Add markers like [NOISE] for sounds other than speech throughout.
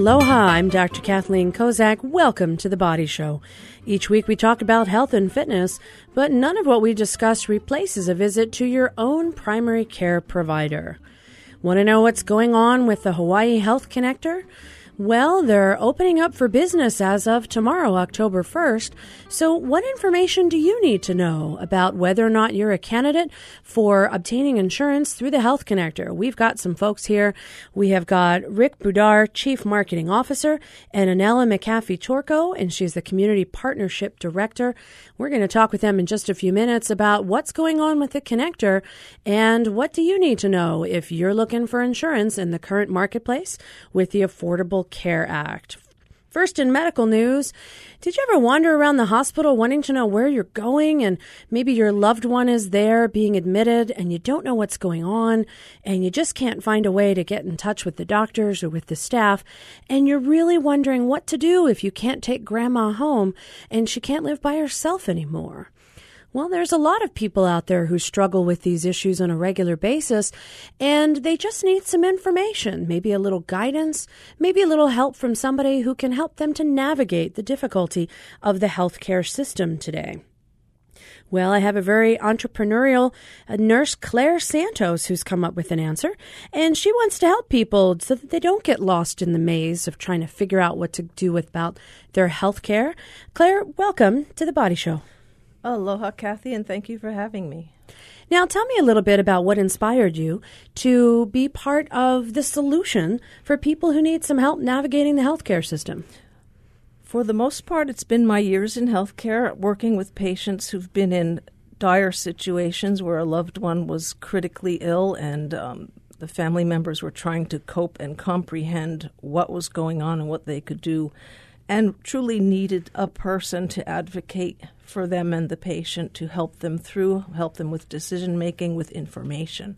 Aloha, I'm Dr. Kathleen Kozak. Welcome to The Body Show. Each week we talk about health and fitness, but none of what we discuss replaces a visit to your own primary care provider. Want to know what's going on with the Hawaii Health Connector? Well, they're opening up for business as of tomorrow, October 1st. So, what information do you need to know about whether or not you're a candidate for obtaining insurance through the Health Connector? We've got some folks here. We have got Rick Budar, Chief Marketing Officer, and Anela McAfee Torco, and she's the Community Partnership Director. We're going to talk with them in just a few minutes about what's going on with the Connector and what do you need to know if you're looking for insurance in the current marketplace with the Affordable Care Act. First, in medical news, did you ever wander around the hospital wanting to know where you're going and maybe your loved one is there being admitted and you don't know what's going on and you just can't find a way to get in touch with the doctors or with the staff and you're really wondering what to do if you can't take grandma home and she can't live by herself anymore? Well, there's a lot of people out there who struggle with these issues on a regular basis, and they just need some information, maybe a little guidance, maybe a little help from somebody who can help them to navigate the difficulty of the healthcare system today. Well, I have a very entrepreneurial uh, nurse, Claire Santos, who's come up with an answer, and she wants to help people so that they don't get lost in the maze of trying to figure out what to do about their health care. Claire, welcome to the Body Show. Aloha, Kathy, and thank you for having me. Now, tell me a little bit about what inspired you to be part of the solution for people who need some help navigating the healthcare system. For the most part, it's been my years in healthcare working with patients who've been in dire situations where a loved one was critically ill and um, the family members were trying to cope and comprehend what was going on and what they could do and truly needed a person to advocate for them and the patient to help them through, help them with decision making, with information.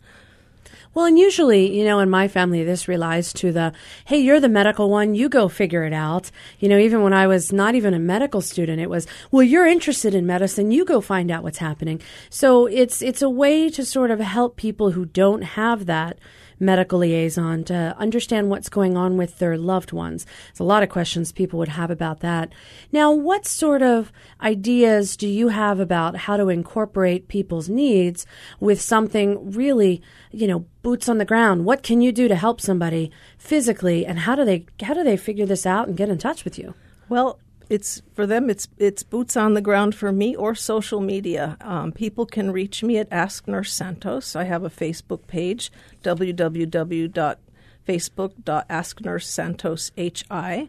Well, and usually, you know, in my family, this relies to the, hey, you're the medical one, you go figure it out. You know, even when I was not even a medical student, it was, well, you're interested in medicine, you go find out what's happening. So it's, it's a way to sort of help people who don't have that medical liaison to understand what's going on with their loved ones. There's a lot of questions people would have about that. Now, what sort of ideas do you have about how to incorporate people's needs with something really, you know, boots on the ground? What can you do to help somebody physically and how do they how do they figure this out and get in touch with you? Well, it's for them it's it's boots on the ground for me or social media. Um, people can reach me at ask nurse santos. I have a facebook page www.facebook.asknursesantoshi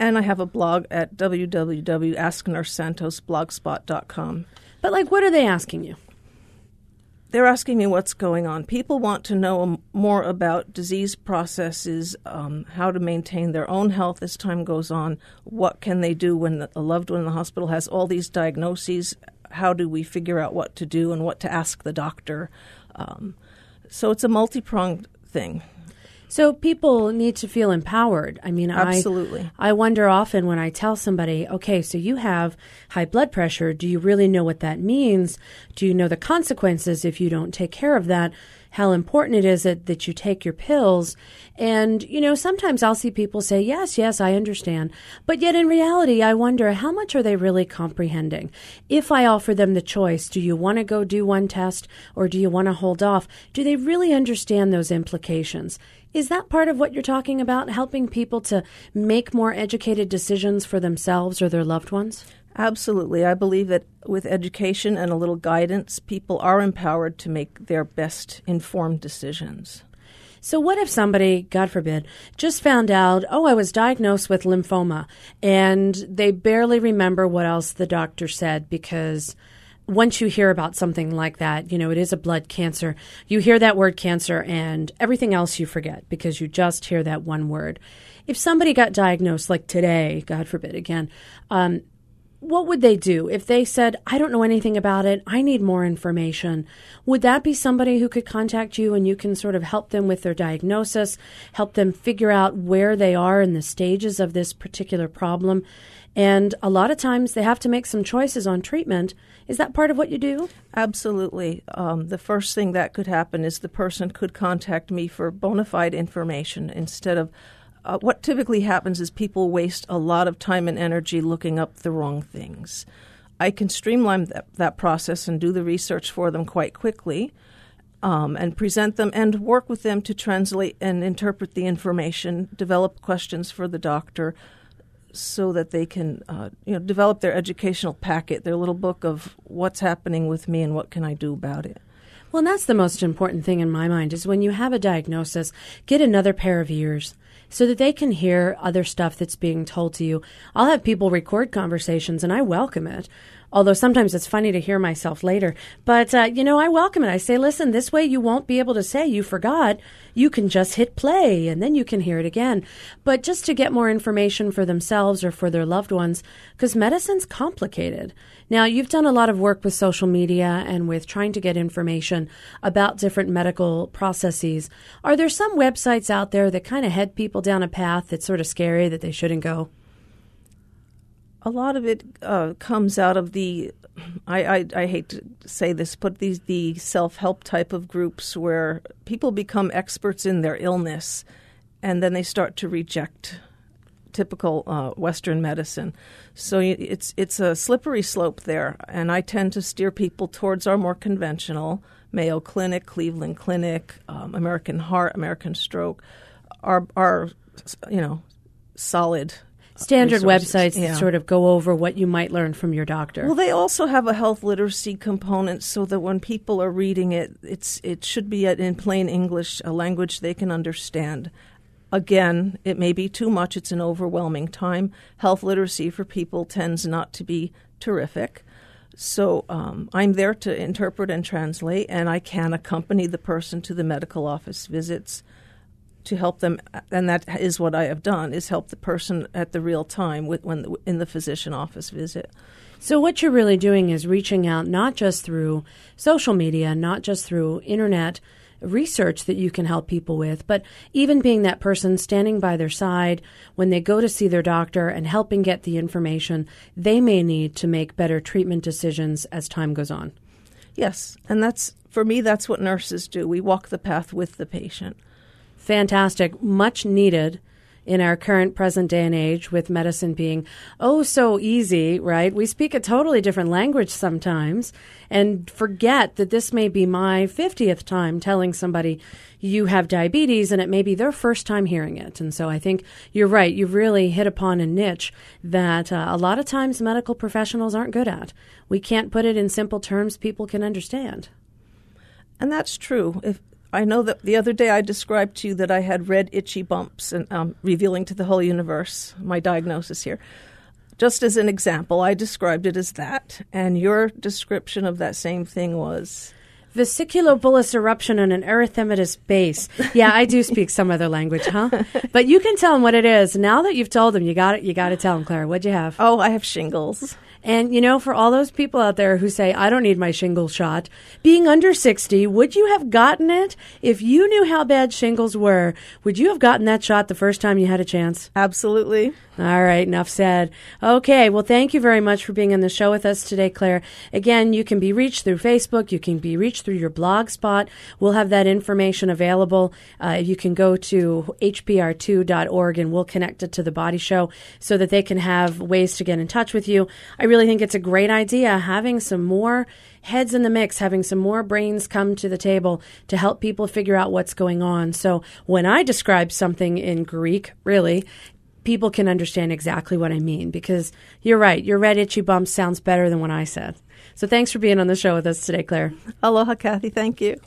and i have a blog at www.asknursesantosblogspot.com but like what are they asking you they're asking me what's going on. People want to know more about disease processes, um, how to maintain their own health as time goes on. What can they do when a loved one in the hospital has all these diagnoses? How do we figure out what to do and what to ask the doctor? Um, so it's a multi pronged thing. So people need to feel empowered. I mean, I absolutely. I, I wonder often when I tell somebody, okay, so you have high blood pressure. Do you really know what that means? Do you know the consequences if you don't take care of that? How important it is that, that you take your pills. And, you know, sometimes I'll see people say, yes, yes, I understand. But yet in reality, I wonder how much are they really comprehending? If I offer them the choice, do you want to go do one test or do you want to hold off? Do they really understand those implications? Is that part of what you're talking about, helping people to make more educated decisions for themselves or their loved ones? Absolutely. I believe that with education and a little guidance, people are empowered to make their best informed decisions. So, what if somebody, God forbid, just found out, oh, I was diagnosed with lymphoma, and they barely remember what else the doctor said because once you hear about something like that, you know, it is a blood cancer, you hear that word cancer and everything else you forget because you just hear that one word. If somebody got diagnosed like today, God forbid again, um, what would they do if they said, I don't know anything about it, I need more information? Would that be somebody who could contact you and you can sort of help them with their diagnosis, help them figure out where they are in the stages of this particular problem? And a lot of times they have to make some choices on treatment. Is that part of what you do? Absolutely. Um, the first thing that could happen is the person could contact me for bona fide information instead of uh, what typically happens is people waste a lot of time and energy looking up the wrong things. I can streamline that, that process and do the research for them quite quickly um, and present them and work with them to translate and interpret the information, develop questions for the doctor so that they can uh, you know develop their educational packet, their little book of what's happening with me and what can I do about it. Well, and that's the most important thing in my mind is when you have a diagnosis, get another pair of ears so that they can hear other stuff that's being told to you. I'll have people record conversations and I welcome it. Although sometimes it's funny to hear myself later. But, uh, you know, I welcome it. I say, listen, this way you won't be able to say you forgot. You can just hit play and then you can hear it again. But just to get more information for themselves or for their loved ones, because medicine's complicated. Now, you've done a lot of work with social media and with trying to get information about different medical processes. Are there some websites out there that kind of head people down a path that's sort of scary that they shouldn't go? A lot of it uh, comes out of the I, I, I, hate to say this, but these the self help type of groups where people become experts in their illness, and then they start to reject typical uh, Western medicine. So it's it's a slippery slope there, and I tend to steer people towards our more conventional Mayo Clinic, Cleveland Clinic, um, American Heart, American Stroke, are are you know solid standard resources. websites yeah. that sort of go over what you might learn from your doctor. Well, they also have a health literacy component so that when people are reading it, it's it should be in plain English, a language they can understand. Again, it may be too much, it's an overwhelming time. Health literacy for people tends not to be terrific. So um, I'm there to interpret and translate, and I can accompany the person to the medical office visits to help them, and that is what I have done: is help the person at the real time with when in the physician office visit. So what you're really doing is reaching out not just through social media, not just through internet research that you can help people with, but even being that person standing by their side when they go to see their doctor and helping get the information they may need to make better treatment decisions as time goes on. Yes, and that's for me that's what nurses do. We walk the path with the patient. Fantastic, much needed in our current present day and age with medicine being oh so easy, right? We speak a totally different language sometimes and forget that this may be my 50th time telling somebody you have diabetes and it may be their first time hearing it. And so I think you're right. You've really hit upon a niche that uh, a lot of times medical professionals aren't good at. We can't put it in simple terms people can understand. And that's true. If I know that the other day I described to you that I had red itchy bumps and um, revealing to the whole universe my diagnosis here. Just as an example, I described it as that, and your description of that same thing was vesiculobullous eruption on an erythematous base. Yeah, I do speak some other language, huh? But you can tell them what it is. Now that you've told them, you got it. You got to tell them, Claire. What'd you have? Oh, I have shingles. And, you know, for all those people out there who say, I don't need my shingle shot, being under 60, would you have gotten it? If you knew how bad shingles were, would you have gotten that shot the first time you had a chance? Absolutely. All right, enough said. Okay, well, thank you very much for being on the show with us today, Claire. Again, you can be reached through Facebook, you can be reached through your blog spot. We'll have that information available. Uh, you can go to hpr2.org and we'll connect it to the Body Show so that they can have ways to get in touch with you. I really think it's a great idea having some more heads in the mix, having some more brains come to the table to help people figure out what's going on. So when I describe something in Greek, really, people can understand exactly what I mean because you're right. Your red itchy bump sounds better than what I said. So thanks for being on the show with us today, Claire. Aloha, Kathy. Thank you.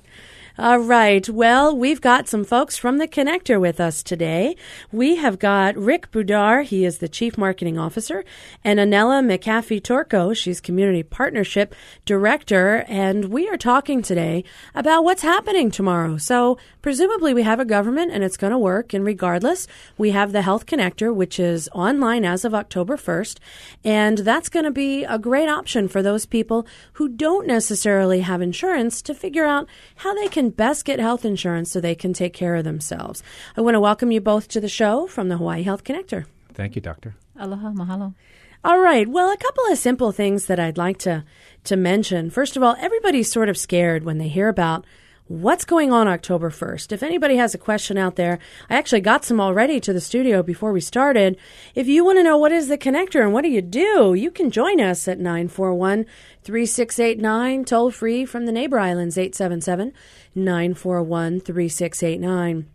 All right. Well, we've got some folks from the Connector with us today. We have got Rick Budar. He is the Chief Marketing Officer, and Anela McAfee Torco. She's Community Partnership Director. And we are talking today about what's happening tomorrow. So, presumably, we have a government and it's going to work. And regardless, we have the Health Connector, which is online as of October 1st. And that's going to be a great option for those people who don't necessarily have insurance to figure out how they can can best get health insurance so they can take care of themselves. I want to welcome you both to the show from the Hawaii Health Connector. Thank you, Doctor. Aloha, mahalo. All right. Well, a couple of simple things that I'd like to to mention. First of all, everybody's sort of scared when they hear about what's going on October 1st. If anybody has a question out there, I actually got some already to the studio before we started. If you want to know what is the connector and what do you do, you can join us at 941 3689, toll free from the neighbor islands, 877 941 3689.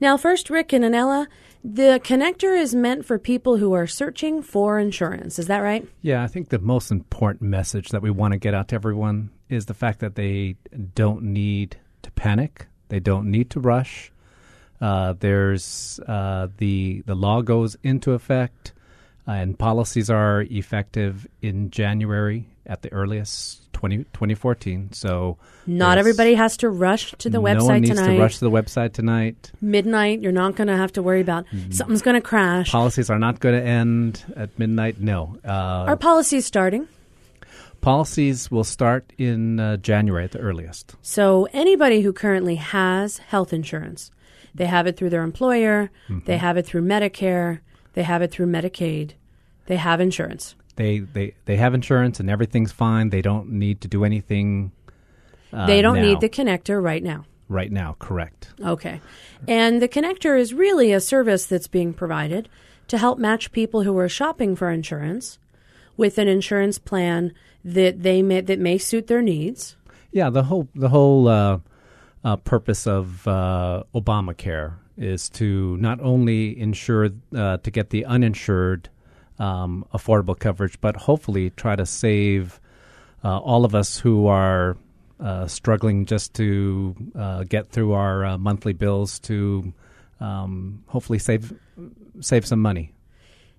Now, first, Rick and Anela, the connector is meant for people who are searching for insurance. Is that right? Yeah, I think the most important message that we want to get out to everyone is the fact that they don't need to panic. They don't need to rush. Uh, there's uh, the the law goes into effect, uh, and policies are effective in January at the earliest 20, 2014. So not everybody has to rush to the no website one needs tonight. to rush to the website tonight. Midnight, you're not going to have to worry about Mm-hmm. something's going to crash. Policies are not going to end at midnight. No. Uh, Our policy is starting. Policies will start in uh, January at the earliest. So anybody who currently has health insurance, they have it through their employer, Mm-hmm. they have it through Medicare, they have it through Medicaid, they have insurance. They they they have insurance and everything's fine. They don't need to do anything. Uh, they don't now. need the connector right now. right now. Correct. Okay. And the connector is really a service that's being provided to help match people who are shopping for insurance with an insurance plan that they may that may suit their needs. Yeah. The whole the whole uh, uh, purpose of uh, Obamacare is to not only ensure uh, to get the uninsured um, affordable coverage, but hopefully try to save uh, all of us who are uh, struggling just to uh, get through our uh, monthly bills to um, hopefully save save some money.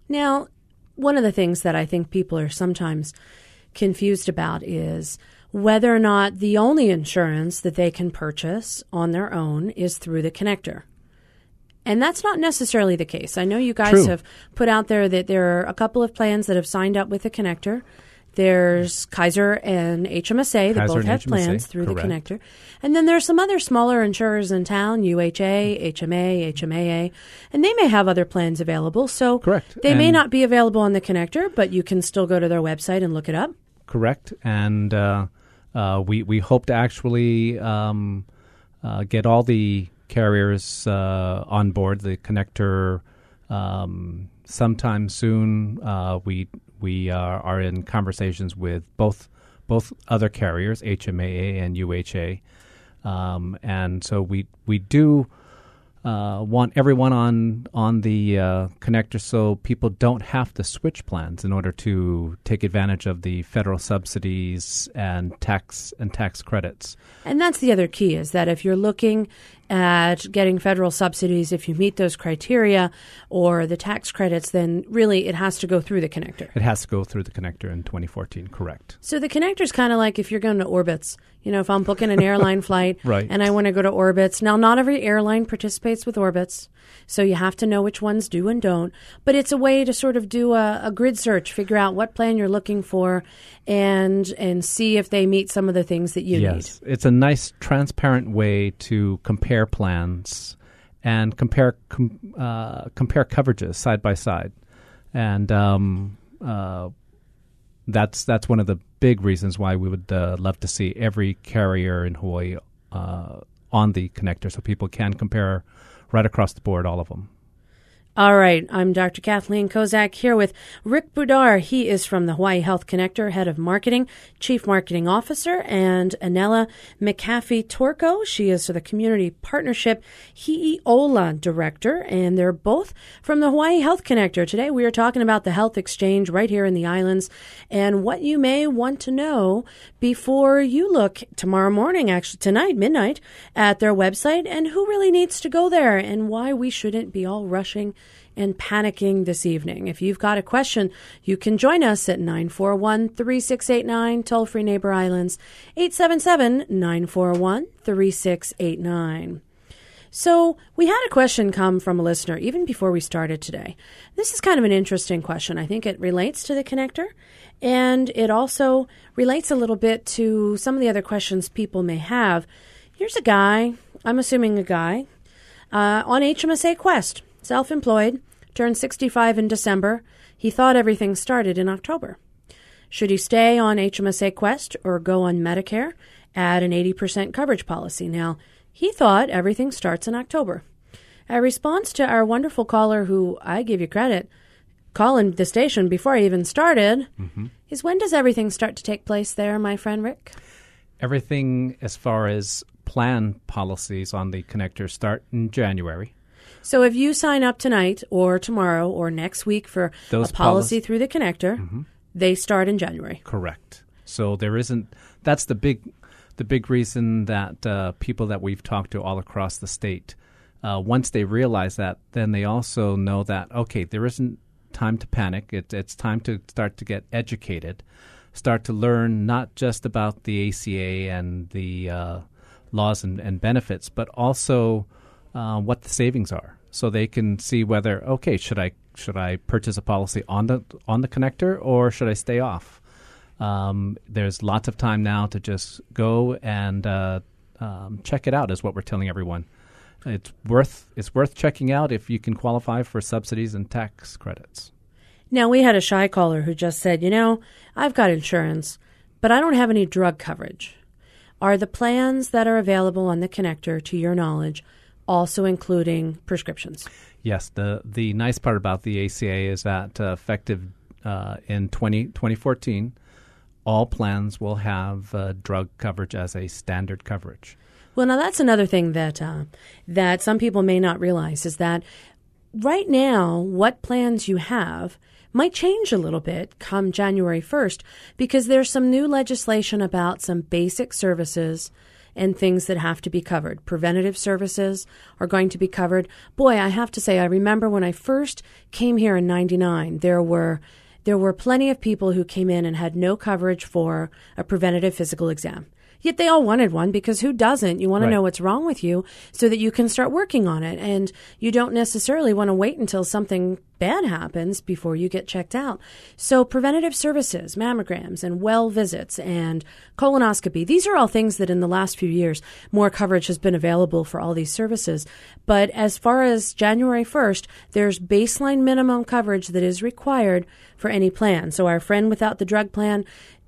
Now, one of the things that I think people are sometimes confused about is whether or not the only insurance that they can purchase on their own is through the connector. And that's not necessarily the case. I know you guys True. have put out there that there are a couple of plans that have signed up with the connector. There's Kaiser and HMSA that Kaiser both and have HMSA, plans through the correct. connector. And then there's some other smaller insurers in town, UHA, HMA, HMAA, and they may have other plans available. So Correct. they may not be available on the connector, but you can still go to their website and look it up. Correct, and uh, uh, we we hope to actually um, uh, get all the carriers uh, on board the connector um, sometime soon. Uh, we we are, are in conversations with both both other carriers, HMAA and UHA, um, and so we we do. Uh, want everyone on on the uh, connector so people don't have to switch plans in order to take advantage of the federal subsidies and tax and tax credits. And that's the other key is that if you're looking at getting federal subsidies, if you meet those criteria or the tax credits, then really it has to go through the connector. It has to go through the connector in 2014. Correct. So the connector is kind of like if you're going to Orbitz. You know, if I'm booking an [LAUGHS] airline flight Right. and I want to go to Orbitz. Now, not every airline participates with Orbitz, so you have to know which ones do and don't. But it's a way to sort of do a, a grid search, figure out what plan you're looking for, and and see if they meet some of the things that you need. yes, it's a nice, transparent way to compare plans and compare com- uh, compare coverages side by side, and um, uh, that's that's one of the big reasons why we would uh, love to see every carrier in Hawaii uh, on the connector, so people can compare right across the board all of them. All right, I'm Dr. Kathleen Kozak here with Rick Budar. He is from the Hawaii Health Connector, Head of Marketing, Chief Marketing Officer, and Anela McAfee Torco. She is the Community Partnership Hi'iola Director, and they're both from the Hawaii Health Connector. Today we are talking about the health exchange right here in the islands and what you may want to know before you look tomorrow morning, actually tonight, midnight, at their website and who really needs to go there and why we shouldn't be all rushing and panicking this evening. If you've got a question, you can join us at 941 3689, toll free Neighbor Islands, 877 941 3689. So, we had a question come from a listener even before we started today. This is kind of an interesting question. I think it relates to the connector and it also relates a little bit to some of the other questions people may have. Here's a guy, I'm assuming a guy, uh, on HMSA Quest, self employed, turned 65 in December. He thought everything started in October. Should he stay on HMSA Quest or go on Medicare add an 80% coverage policy. Now, he thought everything starts in October. A response to our wonderful caller, who I give you credit, calling the station before I even started, Mm-hmm. is when does everything start to take place there, my friend Rick? Everything as far as plan policies on the connector start in January. So if you sign up tonight or tomorrow or next week for Those a policy through the connector, they start in January. Correct. So there isn't. That's the big, the big reason that uh, people that we've talked to all across the state, uh, once they realize that, then they also know that okay, there isn't time to panic. It, it's time to start to get educated, start to learn not just about the ACA and the uh, laws and, and benefits, but also uh, what the savings are, so they can see whether okay, should I should I purchase a policy on the on the connector or should I stay off? Um, there's lots of time now to just go and uh, um, check it out. Is what we're telling everyone. It's worth it's worth checking out if you can qualify for subsidies and tax credits. Now, we had a shy caller who just said, you know, I've got insurance, but I don't have any drug coverage. Are the plans that are available on the connector, to your knowledge, also including prescriptions? Yes, the the nice part about the ACA is that uh, effective uh, in 20, 2014, all plans will have uh, drug coverage as a standard coverage. Well, now that's another thing that uh, that some people may not realize is that right now, what plans you have might change a little bit come January 1st because there's some new legislation about some basic services and things that have to be covered. Preventative services are going to be covered. Boy, I have to say, I remember when I first came here in 99, there were there were plenty of people who came in and had no coverage for a preventative physical exam. Yet they all wanted one because who doesn't? You want to know what's wrong with you so that you can start working on it. And you don't necessarily want to wait until something bad happens before you get checked out. So preventative services, mammograms and well visits and colonoscopy, these are all things that in the last few years more coverage has been available for all these services. But as far as January 1st, there's baseline minimum coverage that is required for any plan. So our friend without the drug plan,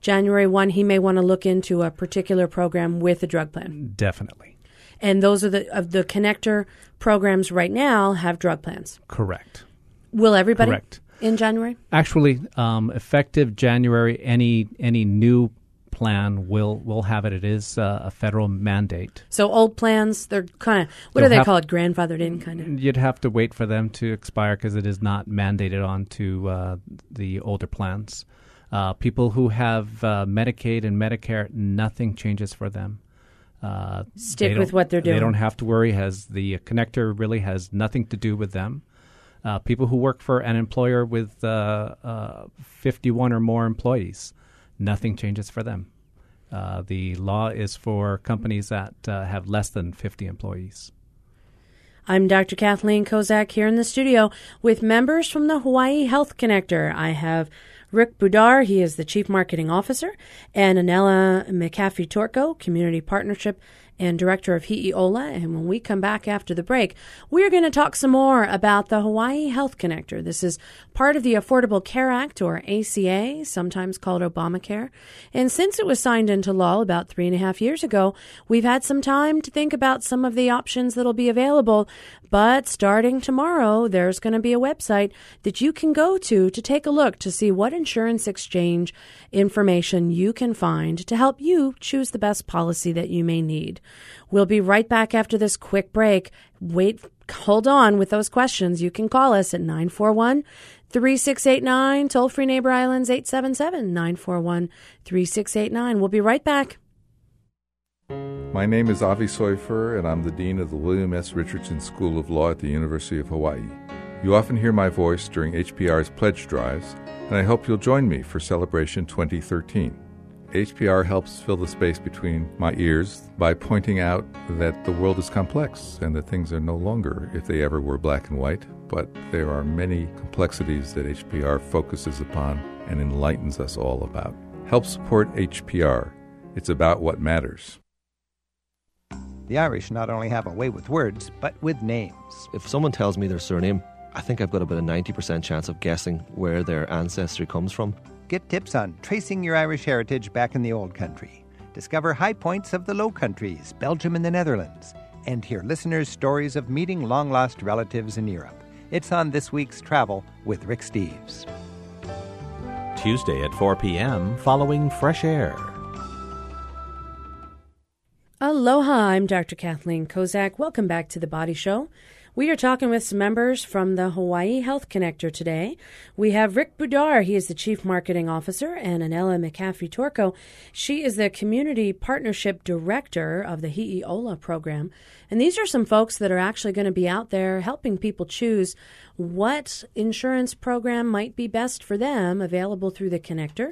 January 1, he may want to look into a particular program with a drug plan. Definitely And those are the of the connector programs right now have drug plans. correct. Will everybody Correct. in January? Actually, um, effective January, any any new plan will will have it. It is uh, a federal mandate. So old plans, they're kind of what do They'll they have- call it? Grandfathered in, kind of. You'd have to wait for them to expire because it is not mandated onto uh, the older plans. Uh, people who have uh, Medicaid and Medicare, nothing changes for them. Uh, Stick with what they're doing. They don't have to worry. Has the connector really has nothing to do with them. Uh, people who work for an employer with uh, uh, 51 or more employees, nothing changes for them. Uh, the law is for companies that uh, have less than 50 employees. I'm Dr. Kathleen Kozak here in the studio with members from the Hawaii Health Connector. I have Rick Budar, he is the Chief Marketing Officer, and Anela McAfee Torco, Community Partnership and Director of Hi'iola. And when we come back after the break, we're going to talk some more about the Hawaii Health Connector. This is part of the Affordable Care Act, or ACA, sometimes called Obamacare. And since it was signed into law about three and a half years ago, we've had some time to think about some of the options that'll be available. But starting tomorrow, there's going to be a website that you can go to to take a look to see what insurance exchange information you can find to help you choose the best policy that you may need. We'll be right back after this quick break. Wait, hold on with those questions. You can call us at 941 3689, toll free neighbor islands 877 941 3689. We'll be right back. My name is Avi Soifer, and I'm the Dean of the William S. Richardson School of Law at the University of Hawaii. You often hear my voice during HPR's pledge drives, and I hope you'll join me for Celebration 2013. HPR helps fill the space between my ears by pointing out that the world is complex and that things are no longer, if they ever were, black and white, but there are many complexities that HPR focuses upon and enlightens us all about. Help support HPR. It's about what matters. The Irish not only have a way with words, but with names. If someone tells me their surname, I think I've got about a 90% chance of guessing where their ancestry comes from. Get tips on tracing your Irish heritage back in the old country. discover high points of the Low Countries, Belgium and the Netherlands, and hear listeners' stories of meeting long lost relatives in Europe. It's on this week's Travel with Rick Steves. Tuesday at 4 p.m. following Fresh Air. Aloha, I'm Dr. Kathleen Kozak. Welcome back to the Body Show. We are talking with some members from the Hawaii Health Connector today. We have Rick Budar. He is the Chief Marketing Officer, and Anela McCaffrey Torco. She is the Community Partnership Director of the Hi'iola program. And these are some folks that are actually going to be out there helping people choose what insurance program might be best for them available through the connector.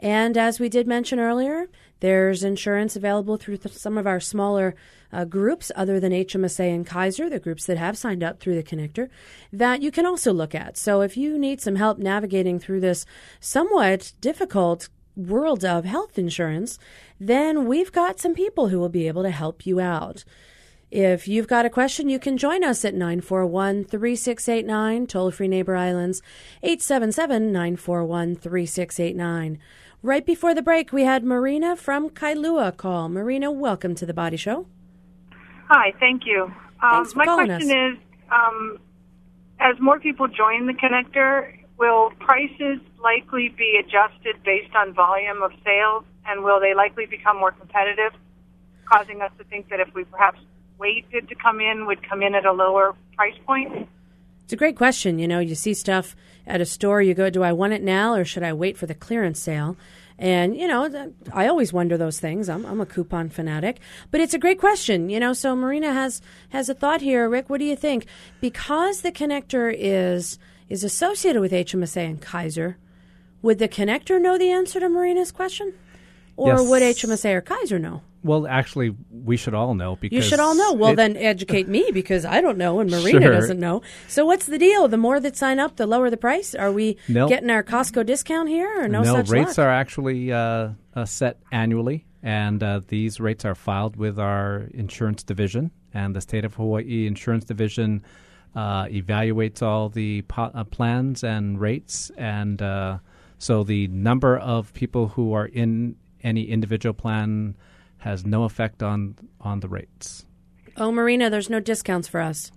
And as we did mention earlier, there's insurance available through th- some of our smaller uh, groups, other than HMSA and Kaiser, the groups that have signed up through the connector, that you can also look at. So if you need some help navigating through this somewhat difficult world of health insurance, then we've got some people who will be able to help you out. If you've got a question, you can join us at 941 3689, toll free Neighbor Islands, 877 941 3689. Right before the break, we had Marina from Kailua call. Marina, welcome to the Body Show. Hi, thank you. Um, my question us. is, um, as more people join the connector, will prices likely be adjusted based on volume of sales, and will they likely become more competitive, causing us to think that if we perhaps waited to come in, would come in at a lower price point? It's a great question. You know, you see stuff at a store, you go, do I want it now or should I wait for the clearance sale? And, you know, I always wonder those things. I'm, I'm a coupon fanatic. But it's a great question, you know. So Marina has, has a thought here. Rick, what do you think? Because the connector is, is associated with HMSA and Kaiser, would the connector know the answer to Marina's question? Or Yes. would HMSA or Kaiser know? Well, actually, we should all know because You should all know. Well, it- then educate me because I don't know and [LAUGHS] Marina Sure. doesn't know. So what's the deal? The more that sign up, the lower the price. Are we No. getting our Costco discount here or no, such rates luck? are actually uh, uh, set annually, and uh, these rates are filed with our insurance division. And the state of Hawaii insurance division uh, evaluates all the po- uh, plans and rates, and uh, so the number of people who are in any individual plan has no effect on on the rates. oh, Marina, there's no discounts for us.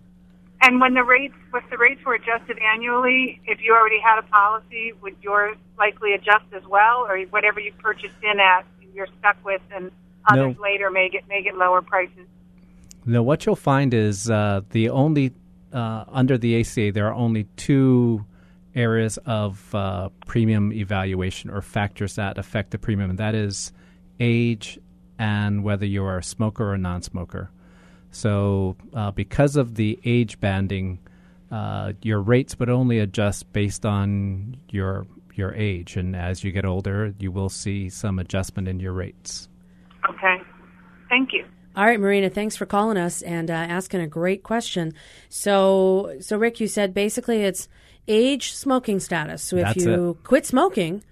And when the rates, if the rates were adjusted annually, if you already had a policy, would yours likely adjust as well, or whatever you purchased in at, you're stuck with, and others No. later may get may get lower prices? No, what you'll find is uh, the only uh, under the ACA there are only two areas of uh, premium evaluation or factors that affect the premium, and that is age and whether you are a smoker or a non-smoker. So, uh, because of the age banding, uh, your rates would only adjust based on your your age, and as you get older, you will see some adjustment in your rates. Okay, thank you. All right, Marina, thanks for calling us and uh, asking a great question. So, so Rick, you said basically it's age, smoking status. So if That's you quit smoking,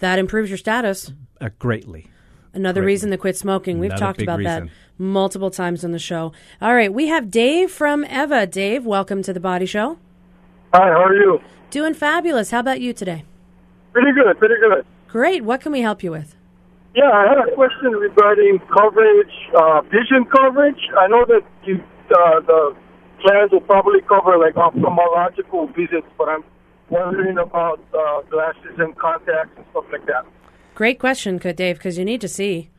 that improves your status. Uh, greatly. Another Great. reason to quit smoking. We've Another talked big about that multiple times on the show. All right, we have Dave from Ewa. Dave, welcome to the Body Show. Hi, how are you? Doing fabulous. How about you today? Pretty good, pretty good. Great. What can we help you with? Yeah, I had a question regarding coverage, uh, vision coverage. I know that you, uh, the plans will probably cover like ophthalmological visits, but I'm wondering about uh, glasses and contacts and stuff like that. Great question, good Dave, because you need to see.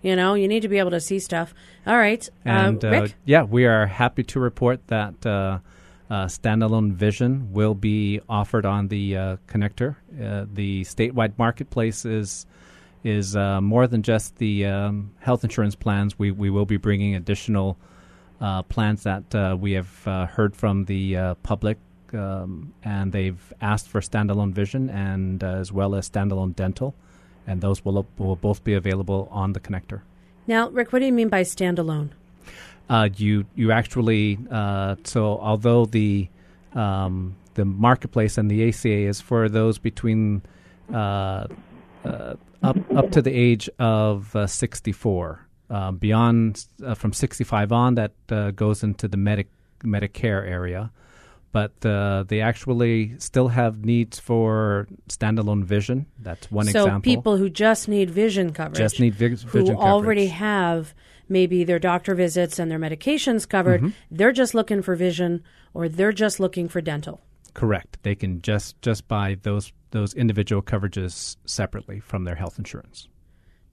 You know, you need to be able to see stuff. All right, And uh, uh, Rick. yeah, we are happy to report that uh, uh, standalone vision will be offered on the uh, connector. Uh, the statewide marketplace is is uh, more than just the um, health insurance plans. We we will be bringing additional uh, plans that uh, we have uh, heard from the uh, public. Um, and they've asked for standalone vision and uh, as well as standalone dental, and those will will both be available on the connector. Now, Rick, what do you mean by standalone? uh, you you actually uh, so although the um, the marketplace and the ACA is for those between uh, uh, up up to the age of uh, 64. Uh, beyond uh, from 65 on, that uh, goes into the Medic Medicare area. But uh, they actually still have needs for standalone vision. That's one so example. So people who just need vision coverage, Just need vi- who vision already have maybe their doctor visits and their medications covered, Mhm. they're just looking for vision, or they're just looking for dental. Correct. They can just just buy those those individual coverages separately from their health insurance.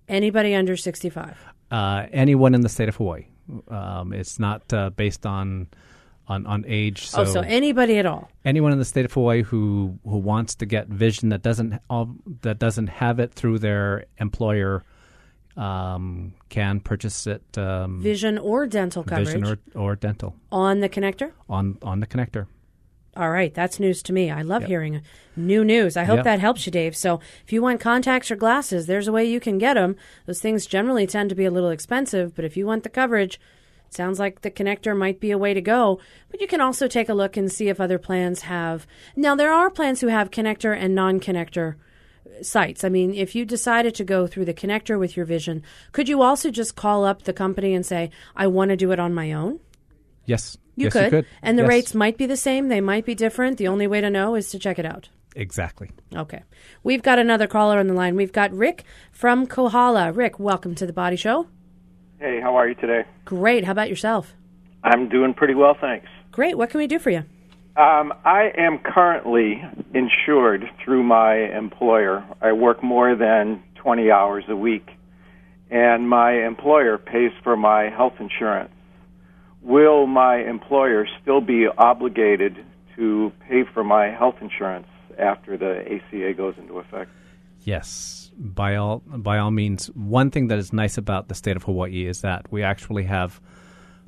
Anybody under sixty-five. Uh, anyone in the state of Hawaii. Um, it's not uh, based on on on age. So oh, so anybody at all. anyone in the state of Hawaii who who wants to get vision that doesn't all, that doesn't have it through their employer um, can purchase it. Um, Vision or dental coverage vision or, or dental on the connector. on on the connector. All right, that's news to me. I love Yep. hearing new news. I hope Yep. that helps you, Dave. So, if you want contacts or glasses, there's a way you can get them. Those things generally tend to be a little expensive, but if you want the coverage, sounds like the connector might be a way to go. But you can also take a look and see if other plans have. Now, there are plans who have connector and non-connector sites. I mean, if you decided to go through the connector with your vision, could you also just call up the company and say, "I want to do it on my own"? Yes, You yes, could. you could. And the Yes. rates might be the same, they might be different. The only way to know is to check it out. exactly. Okay. We've got another caller on the line. We've got Rick from Kohala. Rick, welcome to the Body Show. Hey, how are you today? Great. How about yourself? I'm doing pretty well, thanks. Great. What can we do for you? Um, I am currently insured through my employer. I work more than 20 hours a week, and my employer pays for my health insurance. Will my employer still be obligated to pay for my health insurance after the ACA goes into effect? Yes, by all by all means. One thing that is nice about the state of Hawaii is that we actually have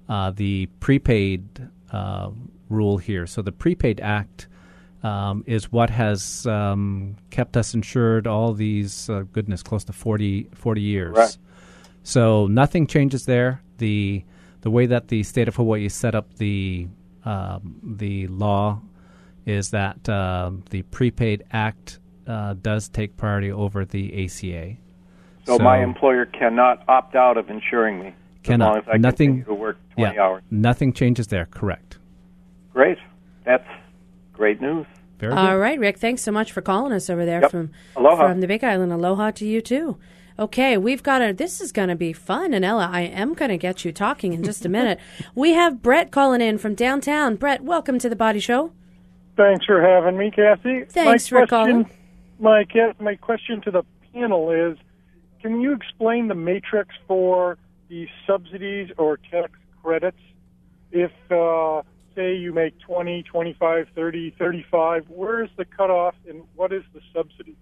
uh, the prepaid uh, rule here. So the prepaid act um, is what has um, kept us insured all these uh, goodness close to 40, 40 years. Right. So nothing changes there. the The way that the state of Hawaii set up the um, the law is that uh, the prepaid act uh, does take priority over the ACA. So, my employer cannot opt out of insuring me cannot as long as I nothing to work 20 yeah, hours. Nothing changes there. Correct. Great. That's great news. Very All right, Rick. Thanks so much for calling us over there Yep. from Aloha. from the Big Island. Aloha to you too. Okay, we've got a. This is going to be fun, Anela, I am going to get you talking in just a minute. [LAUGHS] we have Brett calling in from downtown. Brett, welcome to the Body Show. Thanks for having me, Kathy. Thanks my for question, calling. My, my question to the panel is can you explain the matrix for the subsidies or tax credits? If, uh, say, you make 20, 25, 30, 35, where is the cutoff and what is the subsidy?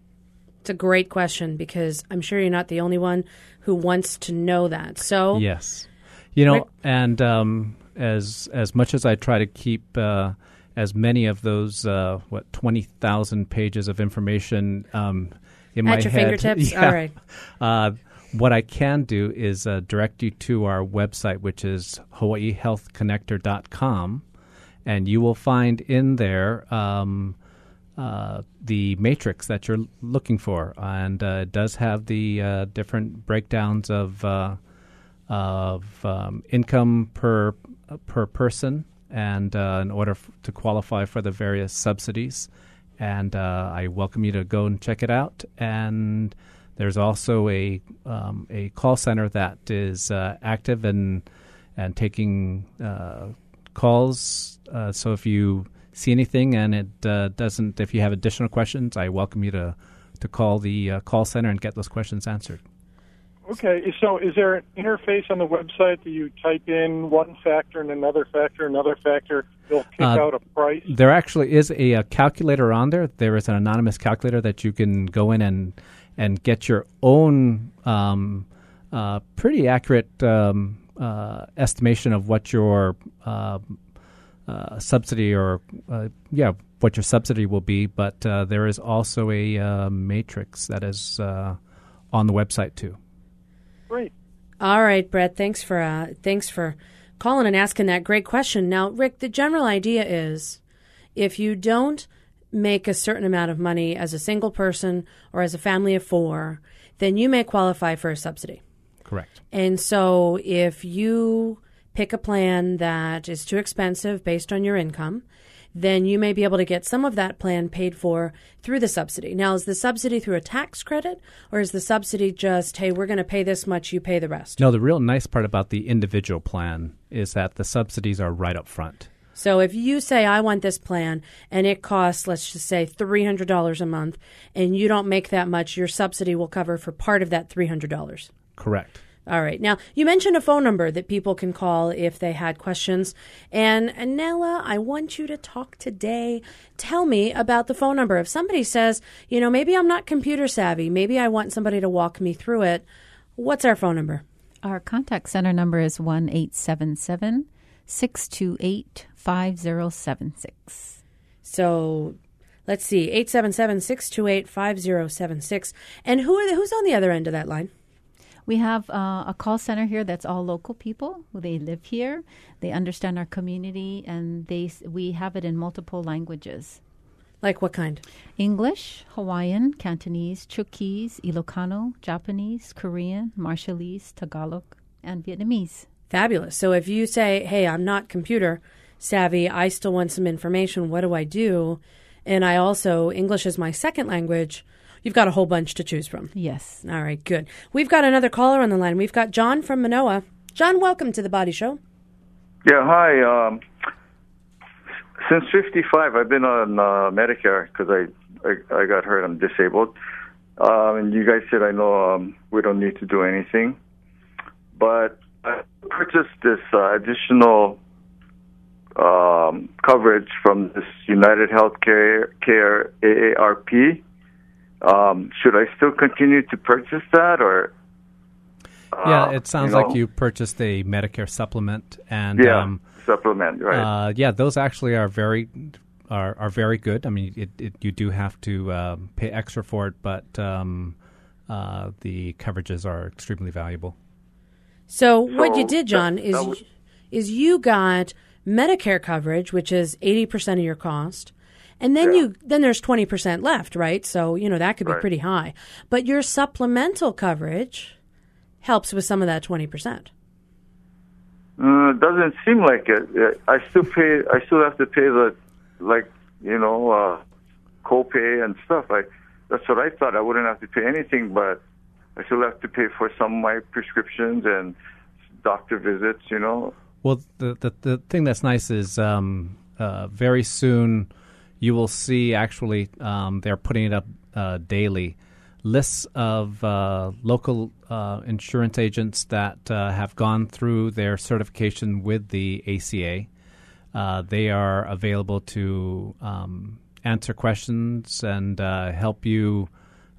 It's a great question because I'm sure you're not the only one who wants to know that. So, Yes, you know, Rick- and um, as as much as I try to keep uh, as many of those uh, what twenty thousand pages of information um, in At my your head, fingertips? [LAUGHS] yeah, All right. Uh, what I can do is uh, direct you to our website, which is hawaiihealthconnector.com, and you will find in there um, uh, the matrix that you're looking for, and uh, it does have the uh, different breakdowns of uh, of um, income per per person, and uh, in order f- to qualify for the various subsidies. And uh, I welcome you to go and check it out. And there's also a um, a call center that is uh, active and and taking uh, calls. Uh, so if you see anything and it uh, doesn't, if you have additional questions, I welcome you to to call the call center and get those questions answered. Okay, so is there an interface on the website that you type in one factor and another factor, another factor, it'll kick Uh, out a price? There actually is a, a calculator on there. There is an anonymous calculator that you can go in and and get your own um, uh, pretty accurate um, uh, estimation of what your uh, uh, subsidy or uh, yeah what your subsidy will be. But uh, there is also a uh, matrix that is uh, on the website too. Great. All right, Brett. Thanks for uh, thanks for calling and asking that great question. Now, Rick, the general idea is if you don't make a certain amount of money as a single person or as a family of four, then you may qualify for a subsidy. Correct. And so if you pick a plan that is too expensive based on your income, then you may be able to get some of that plan paid for through the subsidy. Now, is the subsidy through a tax credit or is the subsidy just, hey, we're going to pay this much, you pay the rest? No, the real nice part about the individual plan is that the subsidies are right up front. So if you say, I want this plan and it costs, let's just say, $300 a month, and you don't make that much, your subsidy will cover for part of that $300. Correct. All right. Now, you mentioned a phone number that people can call if they had questions. And Nella, I want you to talk today. Tell me about the phone number. If somebody says, you know, maybe I'm not computer savvy, maybe I want somebody to walk me through it, what's our phone number? Our contact center number is 1 877 628 5076. So let's see, 877 628 5076. And who are the, who's on the other end of that line? We have uh, a call center here that's all local people. They live here. They understand our community, and they we have it in multiple languages. Like what kind? English, Hawaiian, Cantonese, Chuukese, Ilocano, Japanese, Korean, Marshallese, Tagalog, and Vietnamese. Fabulous. So if you say, "Hey, I'm not computer savvy. I still want some information. What do I do?" And I also English is my second language You've got a whole bunch to choose from. Yes. All right, good. We've got another caller on the line. We've got John from Manoa. John, welcome to the Body Show. Yeah, hi. Um, since 55, I've been on uh, Medicare because I, I, I got hurt. I'm disabled. Um, and you guys said I know um, we don't need to do anything, but I purchased this uh, additional um, coverage from this United Healthcare Care AARP um, should I still continue to purchase that, or? Uh, yeah, it sounds you know, like you purchased a Medicare supplement, and yeah, um, supplement, right? Uh, yeah, those actually are very are are very good. I mean, it, it you do have to um, pay extra for it, but um, uh, the coverages are extremely valuable. So, so what you did, John, is was, is you got Medicare coverage, which is eighty percent of your cost and then yeah. you then there's 20% left, right? So, you know, that could be right. pretty high. But your supplemental coverage helps with some of that 20%. Uh, doesn't seem like it. I still pay. I still have to pay the, like you know, uh, copay and stuff. Like that's what I thought. I wouldn't have to pay anything, but I still have to pay for some of my prescriptions and doctor visits. You know. Well, the the, the thing that's nice is um, uh, very soon you will see actually um, they're putting it up uh, daily lists of uh, local uh, insurance agents that uh, have gone through their certification with the ACA. Uh, they are available to um, answer questions and uh, help you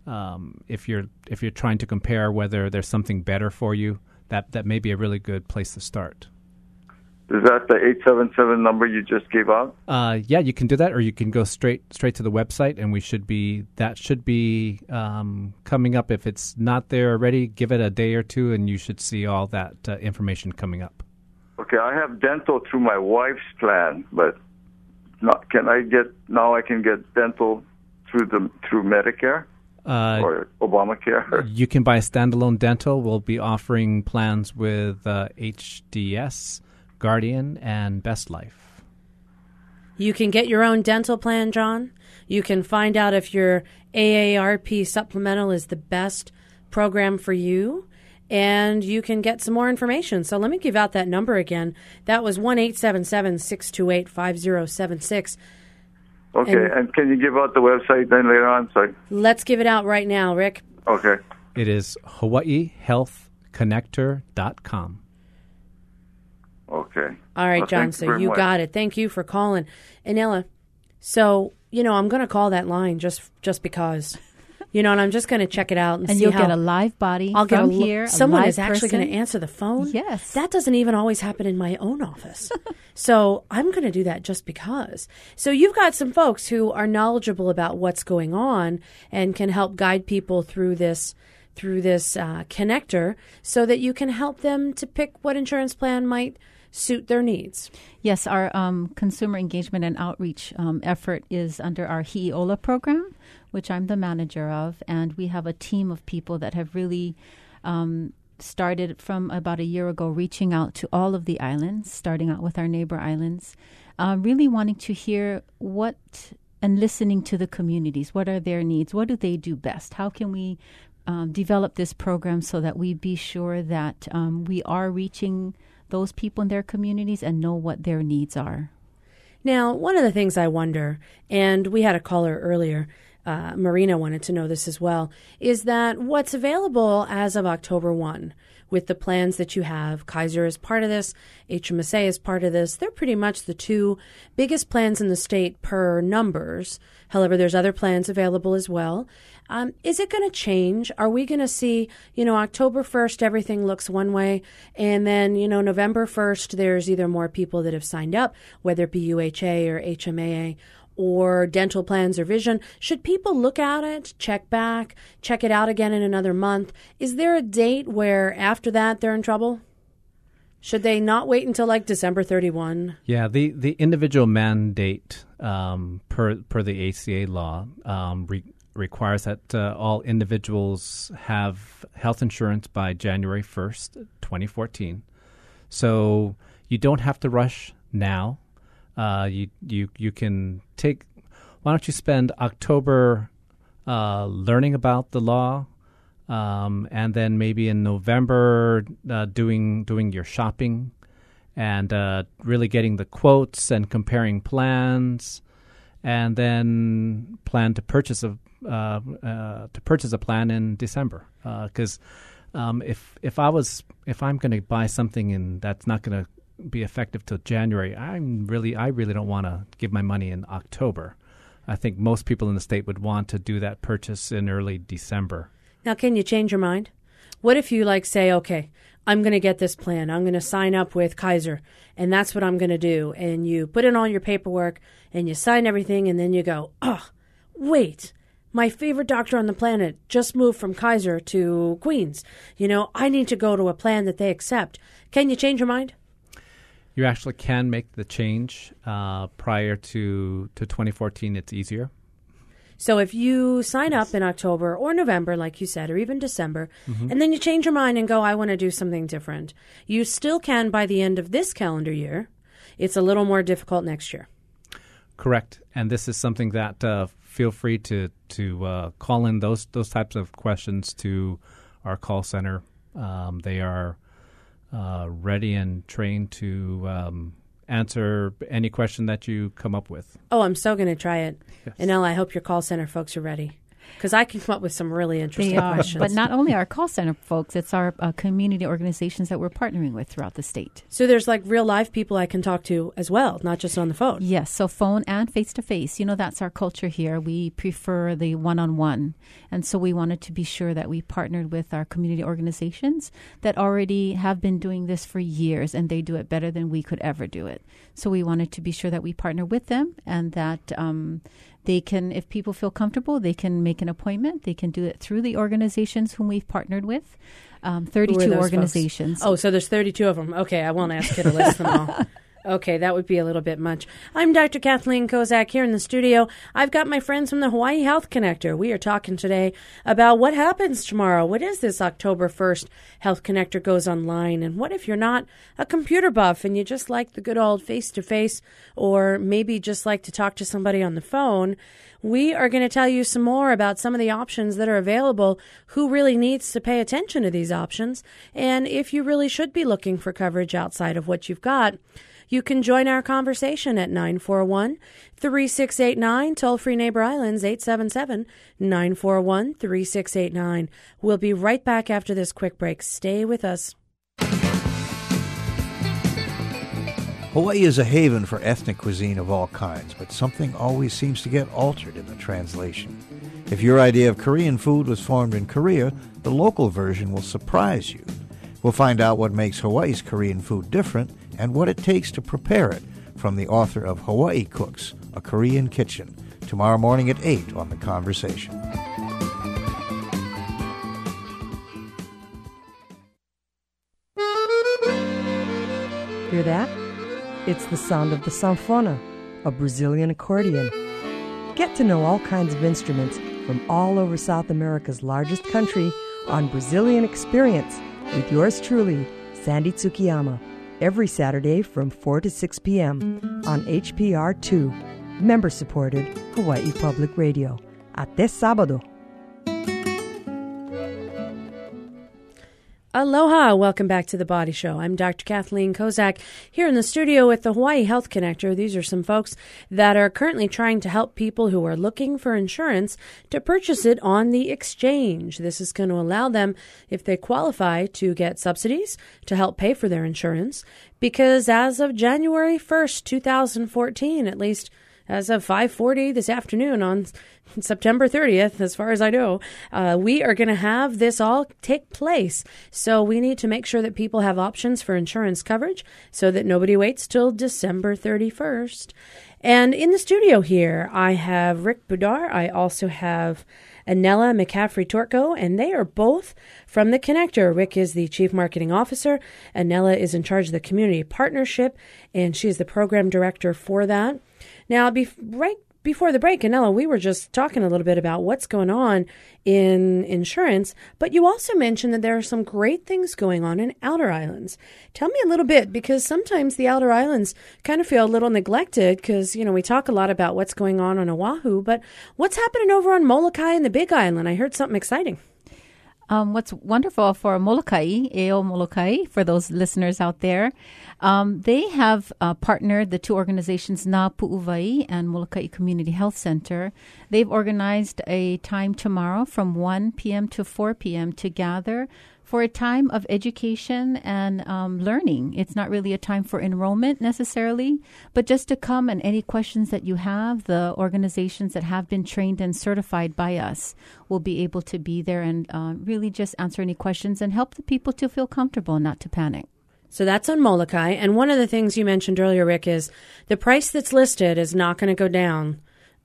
um, if you're if you're trying to compare whether there's something better for you. That that may be a really good place to start. Is that the 877 number you just gave out? Uh, yeah, you can do that, or you can go straight straight to the website, and we should be that should be um, coming up. If it's not there already, give it a day or two, and you should see all that uh, information coming up. Okay, I have dental through my wife's plan, but not, can I get now? I can get dental through the through Medicare. Uh, or Obamacare. [LAUGHS] You can buy a standalone dental. We'll be offering plans with HDS, uh, Guardian, and Best Life. You can get your own dental plan, John. You can find out if your AARP supplemental is the best program for you. And you can get some more information. So let me give out that number again. That was 1 877 628 5076. Okay, and, and, can you give out the website then later on? Sorry. Let's give it out right now, Rick. Okay. It is HawaiiHealthConnector.com. Okay. All right, well, John. So you, you got it. Thank you for calling, Anela. So you know I'm going to call that line just just because. You know, and I'm just going to check it out and, and see you'll how, get a live body. I'll get a, here. Someone is actually going to answer the phone. Yes, that doesn't even always happen in my own office. [LAUGHS] so I'm going to do that just because. So you've got some folks who are knowledgeable about what's going on and can help guide people through this through this uh, connector, so that you can help them to pick what insurance plan might suit their needs. Yes, our um, consumer engagement and outreach um, effort is under our Hi'iola program, which I'm the manager of, and we have a team of people that have really um, started from about a year ago, reaching out to all of the islands, starting out with our neighbor islands, uh, really wanting to hear what and listening to the communities. What are their needs? What do they do best? How can we um, develop this program so that we be sure that um, we are reaching those people in their communities and know what their needs are? Now, one of the things I wonder, and we had a caller earlier, uh, Marina wanted to know this as well, is that what's available as of October 1 with the plans that you have. Kaiser is part of this, HMSA is part of this. They're pretty much the two biggest plans in the state per numbers. However, there's other plans available as well. Um, is it going to change? Are we going to see, you know, October 1st, everything looks one way, and then, you know, November 1st, there's either more people that have signed up, whether it be UHA or HMAA, or dental plans or vision, should people look at it, check back, check it out again in another month? Is there a date where after that they're in trouble? Should they not wait until like December 31? Yeah, the, the individual mandate um, per per the ACA law um, re- requires that uh, all individuals have health insurance by January 1st, 2014. So you don't have to rush now uh, you you you can take. Why don't you spend October uh, learning about the law, um, and then maybe in November uh, doing doing your shopping, and uh, really getting the quotes and comparing plans, and then plan to purchase a uh, uh, to purchase a plan in December because. Um, if if I was if I'm going to buy something and that's not going to be effective till January. I'm really, I really don't want to give my money in October. I think most people in the state would want to do that purchase in early December. Now, can you change your mind? What if you like say, okay, I'm going to get this plan. I'm going to sign up with Kaiser, and that's what I'm going to do. And you put in all your paperwork and you sign everything, and then you go, oh, wait, my favorite doctor on the planet just moved from Kaiser to Queens. You know, I need to go to a plan that they accept. Can you change your mind? you actually can make the change uh, prior to to 2014. It's easier. So if you sign up in October or November, like you said, or even December, mm-hmm. and then you change your mind and go, I want to do something different, you still can by the end of this calendar year. It's a little more difficult next year. Correct, and this is something that uh, feel free to to uh, call in those those types of questions to our call center. Um, they are uh, ready and trained to um, answer any question that you come up with. Oh, I'm so going to try it. Yes. Anela, I hope your call center folks are ready because I can come up with some really interesting are, questions. But not only our call center folks, it's our uh, community organizations that we're partnering with throughout the state. So there's like real live people I can talk to as well, not just on the phone. Yes, so phone and face to face. You know, that's our culture here. We prefer the one on one. And so we wanted to be sure that we partnered with our community organizations that already have been doing this for years and they do it better than we could ever do it. So we wanted to be sure that we partner with them and that um, they can, if people feel comfortable, they can make an appointment. They can do it through the organizations whom we've partnered with. Um, 32 organizations. Folks? Oh, so there's 32 of them. Okay, I won't ask you to list them all. [LAUGHS] Okay, that would be a little bit much. I'm Dr. Kathleen Kozak here in the studio. I've got my friends from the Hawaii Health Connector. We are talking today about what happens tomorrow. What is this October 1st Health Connector goes online? And what if you're not a computer buff and you just like the good old face to face or maybe just like to talk to somebody on the phone? We are going to tell you some more about some of the options that are available, who really needs to pay attention to these options, and if you really should be looking for coverage outside of what you've got. You can join our conversation at 941 3689, toll free Neighbor Islands 877 941 3689. We'll be right back after this quick break. Stay with us. Hawaii is a haven for ethnic cuisine of all kinds, but something always seems to get altered in the translation. If your idea of Korean food was formed in Korea, the local version will surprise you. We'll find out what makes Hawaii's Korean food different and what it takes to prepare it from the author of Hawaii Cooks, A Korean Kitchen, tomorrow morning at 8 on The Conversation. Hear that? It's the sound of the sanfona, a Brazilian accordion. Get to know all kinds of instruments from all over South America's largest country on Brazilian Experience with yours truly, Sandy Tsukiyama, every Saturday from 4 to 6 p.m. on HPR2, member supported Hawaii Public Radio. Ate sábado. Aloha, welcome back to the Body Show. I'm Dr. Kathleen Kozak here in the studio with the Hawaii Health Connector. These are some folks that are currently trying to help people who are looking for insurance to purchase it on the exchange. This is going to allow them, if they qualify, to get subsidies to help pay for their insurance. Because as of January 1st, 2014, at least as of 5:40 this afternoon on September 30th, as far as I know, uh, we are going to have this all take place. So we need to make sure that people have options for insurance coverage so that nobody waits till December 31st. And in the studio here, I have Rick Budar. I also have Anela McCaffrey Torco, and they are both from the Connector. Rick is the Chief Marketing Officer. Anela is in charge of the Community Partnership, and she is the Program Director for that. Now, be- right before the break, Anela, we were just talking a little bit about what's going on in insurance, but you also mentioned that there are some great things going on in outer islands. Tell me a little bit because sometimes the outer islands kind of feel a little neglected because, you know, we talk a lot about what's going on on Oahu, but what's happening over on Molokai and the Big Island? I heard something exciting. Um, what's wonderful for Molokai, AO Molokai, for those listeners out there, um, they have uh, partnered the two organizations, Na Pu'uwai and Molokai Community Health Center. They've organized a time tomorrow from 1 p.m. to 4 p.m. to gather for a time of education and um, learning. It's not really a time for enrollment necessarily, but just to come and any questions that you have, the organizations that have been trained and certified by us will be able to be there and uh, really just answer any questions and help the people to feel comfortable, not to panic. So that's on Molokai. And one of the things you mentioned earlier, Rick, is the price that's listed is not going to go down.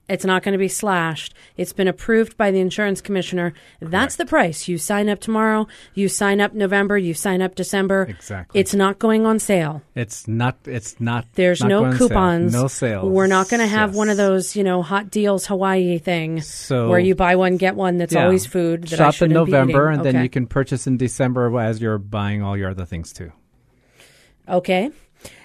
It's not going to be slashed. It's been approved by the insurance commissioner. That's the price. You sign up tomorrow, you sign up November, you sign up December. Exactly. It's not going on sale. It's not. It's not. There's not no on sale. coupons. No sales. We're not going to have one of those, you know, hot deals Hawaii thing So- where you buy one get one that's Yeah. always food. That I Shop in November, and then you can purchase in December as you're buying all your other things too. Okay.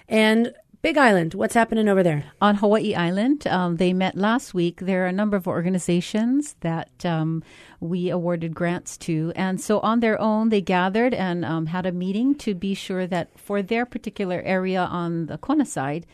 And Big Island, what's happening over there? On Hawaii Island, um, they met last week. There are a number of organizations that um, we awarded grants to. And so on their own, they gathered and um, had a meeting to be sure that for their particular area on the Kona side,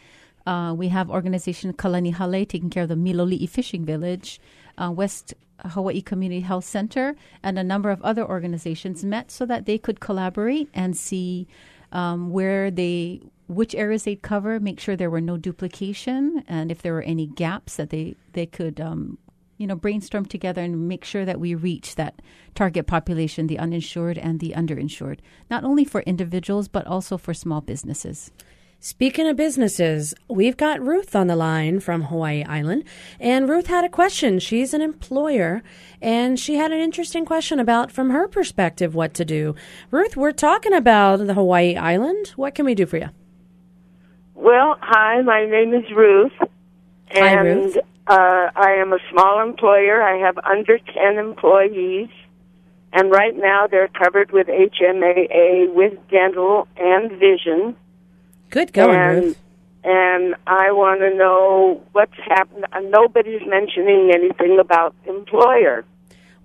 uh, we have organization Kalani Hale taking care of the Miloli'i Fishing Village, uh, West Hawaii Community Health Center, and a number of other organizations met so that they could collaborate and see um, where they which areas they'd cover, make sure there were no duplication, and if there were any gaps that they they could um, you know brainstorm together and make sure that we reach that target population, the uninsured and the underinsured, not only for individuals but also for small businesses. Speaking of businesses, we've got Ruth on the line from Hawaii Island. And Ruth had a question. She's an employer, and she had an interesting question about, from her perspective, what to do. Ruth, we're talking about the Hawaii Island. What can we do for you? Well, hi, my name is Ruth. And Hi, Ruth. Uh, I am a small employer. I have under 10 employees. And right now they're covered with HMAA with dental and vision. Good going, and, Ruth. And I want to know what's happened. Uh, Nobody's mentioning anything about employer.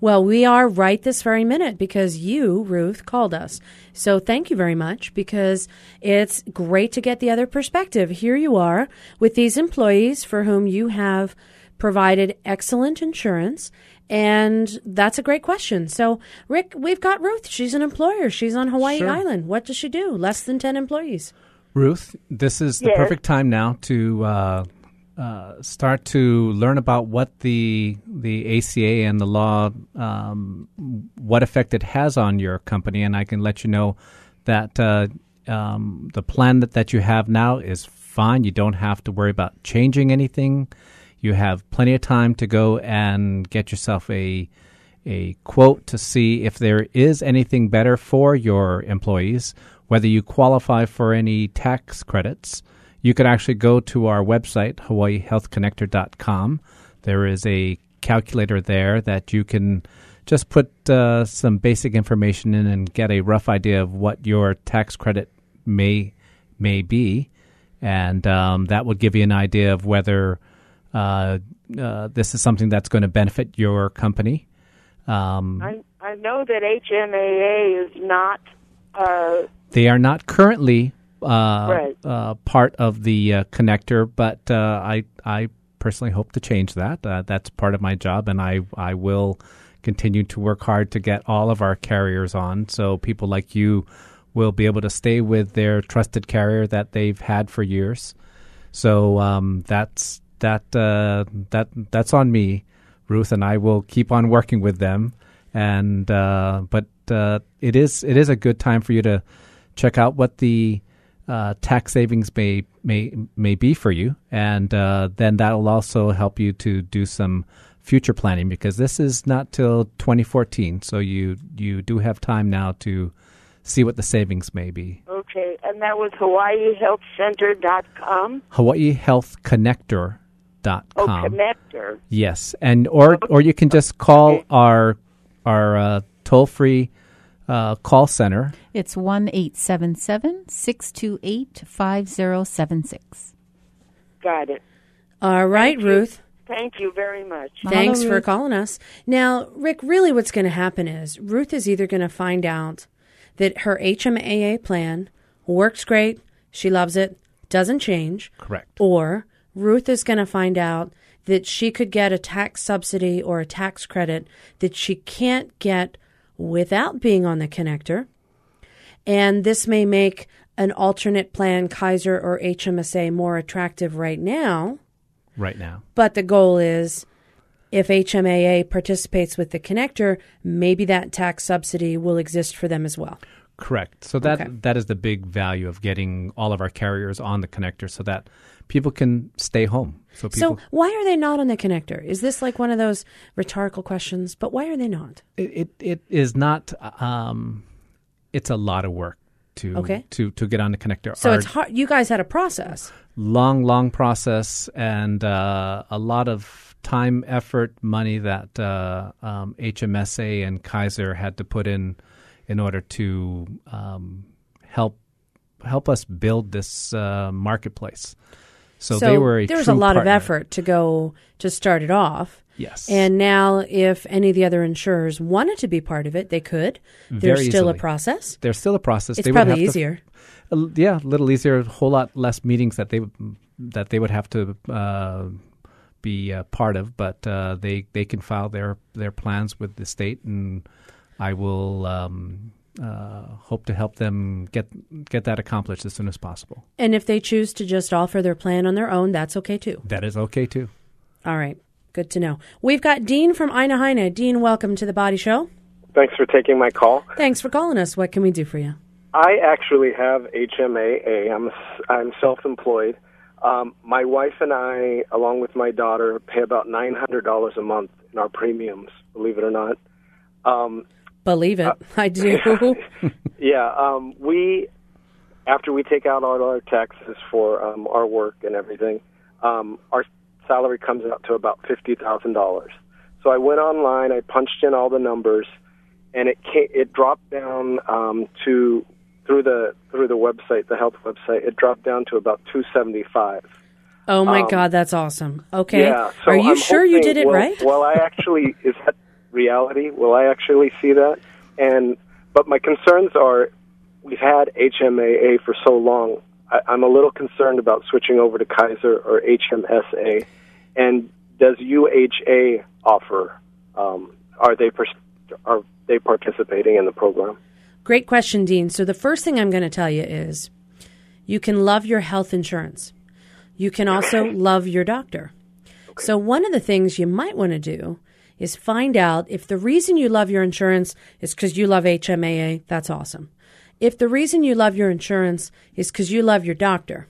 Well, we are right this very minute because you, Ruth, called us. So thank you very much because it's great to get the other perspective. Here you are with these employees for whom you have provided excellent insurance. And that's a great question. So, Rick, we've got Ruth. She's an employer. She's on Hawaii Sure. Island. What does she do? Less than 10 employees. Ruth, this is the Yes. perfect time now to uh, uh, start to learn about what the the ACA and the law, um, what effect it has on your company, and I can let you know that uh, um, the plan that, that you have now is fine. You don't have to worry about changing anything. You have plenty of time to go and get yourself a a quote to see if there is anything better for your employees, whether you qualify for any tax credits. You could actually go to our website, hawaiihealthconnector.com. There is a calculator there that you can just put uh, some basic information in and get a rough idea of what your tax credit may may be, and um, that will give you an idea of whether uh, uh, this is something that's going to benefit your company. Um, I I know that HMAA is not. They are not currently uh, Right. uh, part of the uh, connector, but uh, I I personally hope to change that. Uh, that's part of my job, and I I will continue to work hard to get all of our carriers on, so people like you will be able to stay with their trusted carrier that they've had for years. So um, that's that uh, that that's on me, Ruth, and I will keep on working with them. And uh, but uh, it is it is a good time for you to check out what the uh, tax savings may may may be for you, and uh, then that will also help you to do some future planning because this is not till 2014, so you you do have time now to see what the savings may be. okay, and that was HawaiiHealthCenter.com. HawaiiHealthConnector.com. Oh, connector. Yes, and or or you can just call our our uh, toll free uh, call center. It's 1 877 628 5076. Got it. All right, Ruth. Thank you very much. Thanks for calling us. Now, Rick, really what's going to happen is Ruth is either going to find out that her HMAA plan works great, she loves it, doesn't change. Correct. Or Ruth is going to find out that she could get a tax subsidy or a tax credit that she can't get without being on the connector. And this may make an alternate plan, Kaiser or HMSA, more attractive right now. Right now. But the goal is if HMAA participates with the connector, maybe that tax subsidy will exist for them as well. Correct. So that Okay. that is the big value of getting all of our carriers on the connector, so that people can stay home. So people. So, why are they not on the connector? Is this like one of those rhetorical questions? But why are they not? it, it, it is not. Um, it's a lot of work to Okay. to to get on the connector. So, Our it's hard. You guys had a process. long, long process and uh, a lot of time, effort, money that uh, um, HMSA and Kaiser had to put in in order to um, help help us build this uh, marketplace. So, they were a there was a lot partner. of effort to go to start it off. Yes. And now, if any of the other insurers wanted to be part of it, they could. There's Very still easily. a process. There's still a process. It's They would probably have to- easier. yeah, a little easier. A whole lot less meetings that they would- that they would have to uh, be uh, part of, but uh, they they can file their their plans with the state, and I will um, uh, hope to help them get get that accomplished as soon as possible. And if they choose to just offer their plan on their own, that's okay too. That is okay too. All right. Good to know. We've got Dean from Aina Haina. Dean, welcome to the Body Show. Thanks for taking my call. Thanks for calling us. What can we do for you? I actually have HMAA. I'm I'm self-employed. Um, my wife and I, along with my daughter, pay about nine hundred dollars a month in our premiums. Believe it or not. Um, Believe it. [LAUGHS] I do. [LAUGHS] yeah, um, we after we take out all our taxes for um, our work and everything, um, our salary comes out to about fifty thousand dollars. So I went online, I punched in all the numbers, and it came, it dropped down um, to through the through the website, the health website. It dropped down to about two seventy five. oh my Um, God, that's awesome. Okay. Yeah. So Are you I'm sure you did it will- right? Well, I actually is that reality? Will I actually see that? And but my concerns are, we've had HMAA for so long. I, I'm a little concerned about switching over to Kaiser or HMSA. And does UHA offer? Um, are they pers- are they participating in the program? Great question, Dean. So the first thing I'm going to tell you is you can love your health insurance. You can also love your doctor. So one of the things you might want to do is find out if the reason you love your insurance is because you love HMAA, that's awesome. If the reason you love your insurance is because you love your doctor,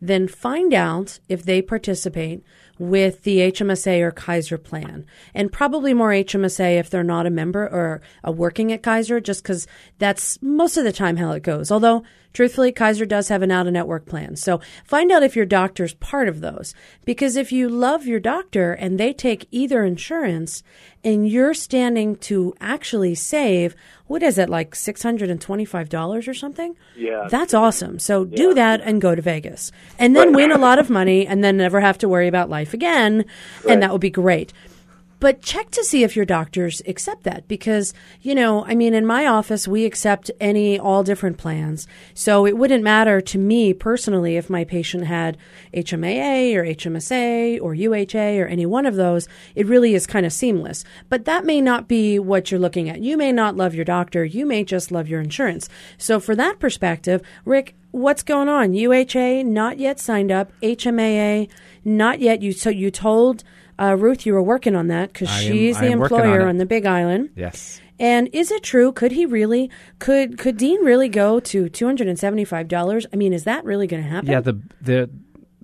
then find out if they participate with the HMSA or Kaiser plan. And probably more HMSA if they're not a member or a working at Kaiser, just because that's most of the time how it goes. Although, truthfully, Kaiser does have an out of network plan. So find out if your doctor's part of those. Because if you love your doctor and they take either insurance and you're standing to actually save what is it like six hundred and twenty five dollars or something? Yeah. That's awesome. So do that and go to Vegas. And then win a lot of money and then never have to worry about life again. Right. And that would be great. But check to see if your doctors accept that because, you know, I mean, in my office, we accept any, all different plans. So it wouldn't matter to me personally if my patient had HMAA or HMSA or UHA or any one of those. It really is kind of seamless. But that may not be what you're looking at. You may not love your doctor. You may just love your insurance. So for that perspective, Rick, what's going on? UHA not yet signed up. HMAA not yet. You so you told uh, Ruth you were working on that because she's the working on employer on, the Big Island. Yes. And is it true? Could he really? Could could Dean really go to two hundred and seventy five dollars? I mean, is that really going to happen? Yeah, the the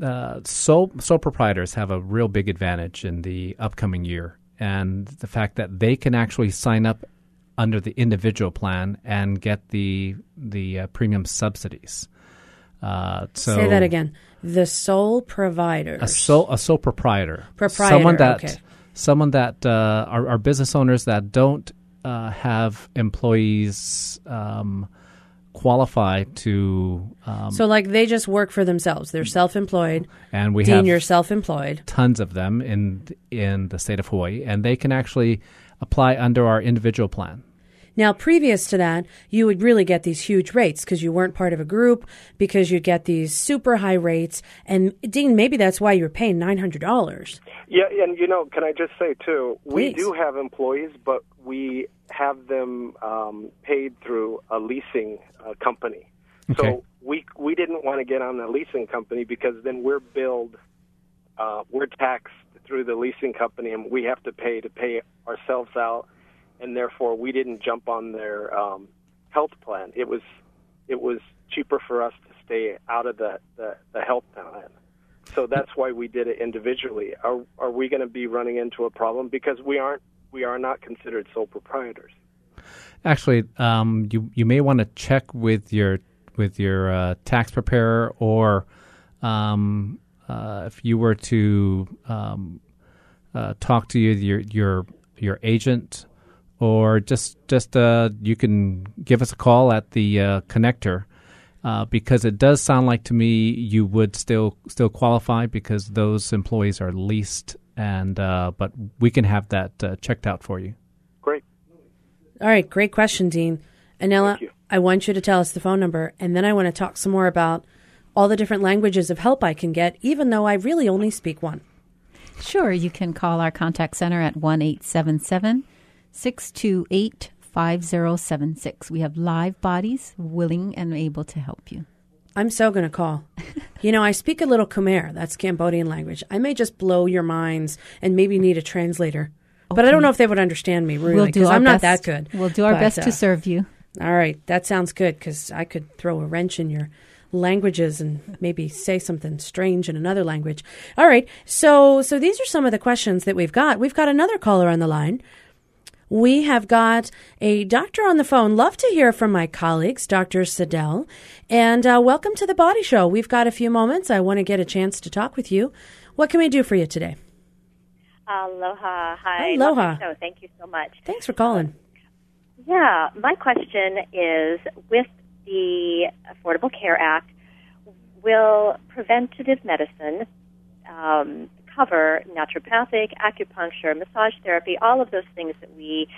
uh, sole sole proprietors have a real big advantage in the upcoming year, and the fact that they can actually sign up under the individual plan and get the the uh, premium subsidies. Uh, so Say that again. The sole provider. A sole a sole proprietor. Proprietor, Someone that okay. someone that uh, are, are business owners that don't uh, have employees um, qualify to. Um, so, like, they just work for themselves. They're self employed. and we Dean, have you're self employed. tons of them in in the state of Hawaii, and they can actually apply under our individual plan. Now, previous to that, you would really get these huge rates because you weren't part of a group, because you'd get these super high rates. And, Dean, maybe that's why you were paying $900. Yeah, and you know, can I just say too, we do have employees, but we have them um, paid through a leasing uh, company. Okay. So we we didn't want to get on the leasing company because then we're billed, uh, we're taxed through the leasing company, and we have to pay to pay ourselves out, and therefore we didn't jump on their um, health plan. It was it was cheaper for us to stay out of the the, the health plan. So that's why we did it individually. Are are we going to be running into a problem because we aren't we are not considered sole proprietors? Actually, um, you you may want to check with your with your uh, tax preparer, or um, uh, if you were to um, uh, talk to you, your your your agent, or just just uh, you can give us a call at the uh, connector. Uh, because it does sound like to me you would still still qualify because those employees are leased, and uh, but we can have that uh, checked out for you. Great. All right, great question, Dean. Anela, I want you to tell us the phone number, and then I want to talk some more about all the different languages of help I can get, even though I really only speak one. Sure, you can call our contact center at 1 877 628 5076. We have live bodies willing and able to help you. I'm so going to call. you know, I speak a little Khmer, that's Cambodian language. I may just blow your minds and maybe need a translator. But I don't know if they would understand me, really, We'll because I'm not best. that good. We'll do our But, best uh, to serve you. All right, that sounds good because I could throw a wrench in your languages and maybe say something strange in another language. All right, so so these are some of the questions that we've got. We've got another caller on the line. We have got a doctor on the phone. Love to hear from my colleagues, Dr. Siddell. And uh, welcome to the Body Show. We've got a few moments. I want to get a chance to talk with you. What can we do for you today? Aloha. Hi. Aloha. Thank you so much. Thanks for calling. Yeah, my question is with the Affordable Care Act, will preventative medicine um, cover naturopathic, acupuncture, massage therapy, all of those things that we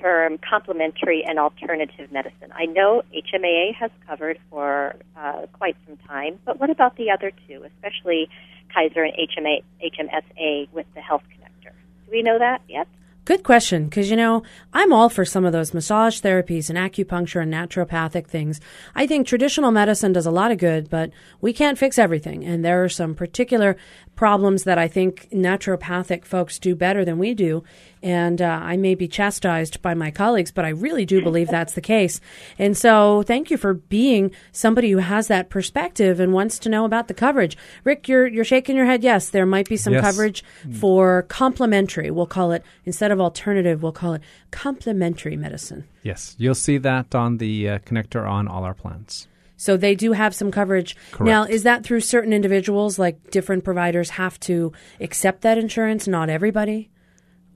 term complementary and alternative medicine? I know HMAA has covered for uh, quite some time, but what about the other two, especially Kaiser and HMA, HMSA with the Health Connector? Do we know that yet? Good question, because you know, I'm all for some of those massage therapies and acupuncture and naturopathic things. I think traditional medicine does a lot of good, but we can't fix everything. And there are some particular problems that I think naturopathic folks do better than we do. And uh, I may be chastised by my colleagues, but I really do believe that's the case. And so thank you for being somebody who has that perspective and wants to know about the coverage. Rick, you're, you're shaking your head. Yes, there might be some Yes. coverage for complementary. We'll call it, instead of alternative, we'll call it complementary medicine. Yes, you'll see that on the uh, connector on all our plans. So they do have some coverage. Correct. Now, is that through certain individuals? Like different providers have to accept that insurance, not everybody?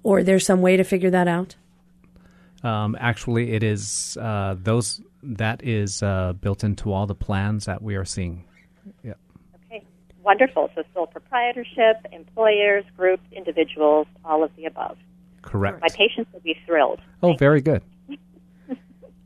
Or there's some way to figure that out? Um, actually, it is uh, those that is uh, built into all the plans that we are seeing. Yeah. Okay, wonderful. So sole proprietorship, employers, groups, individuals, all of the above. Correct. My patients will be thrilled. Oh, very good.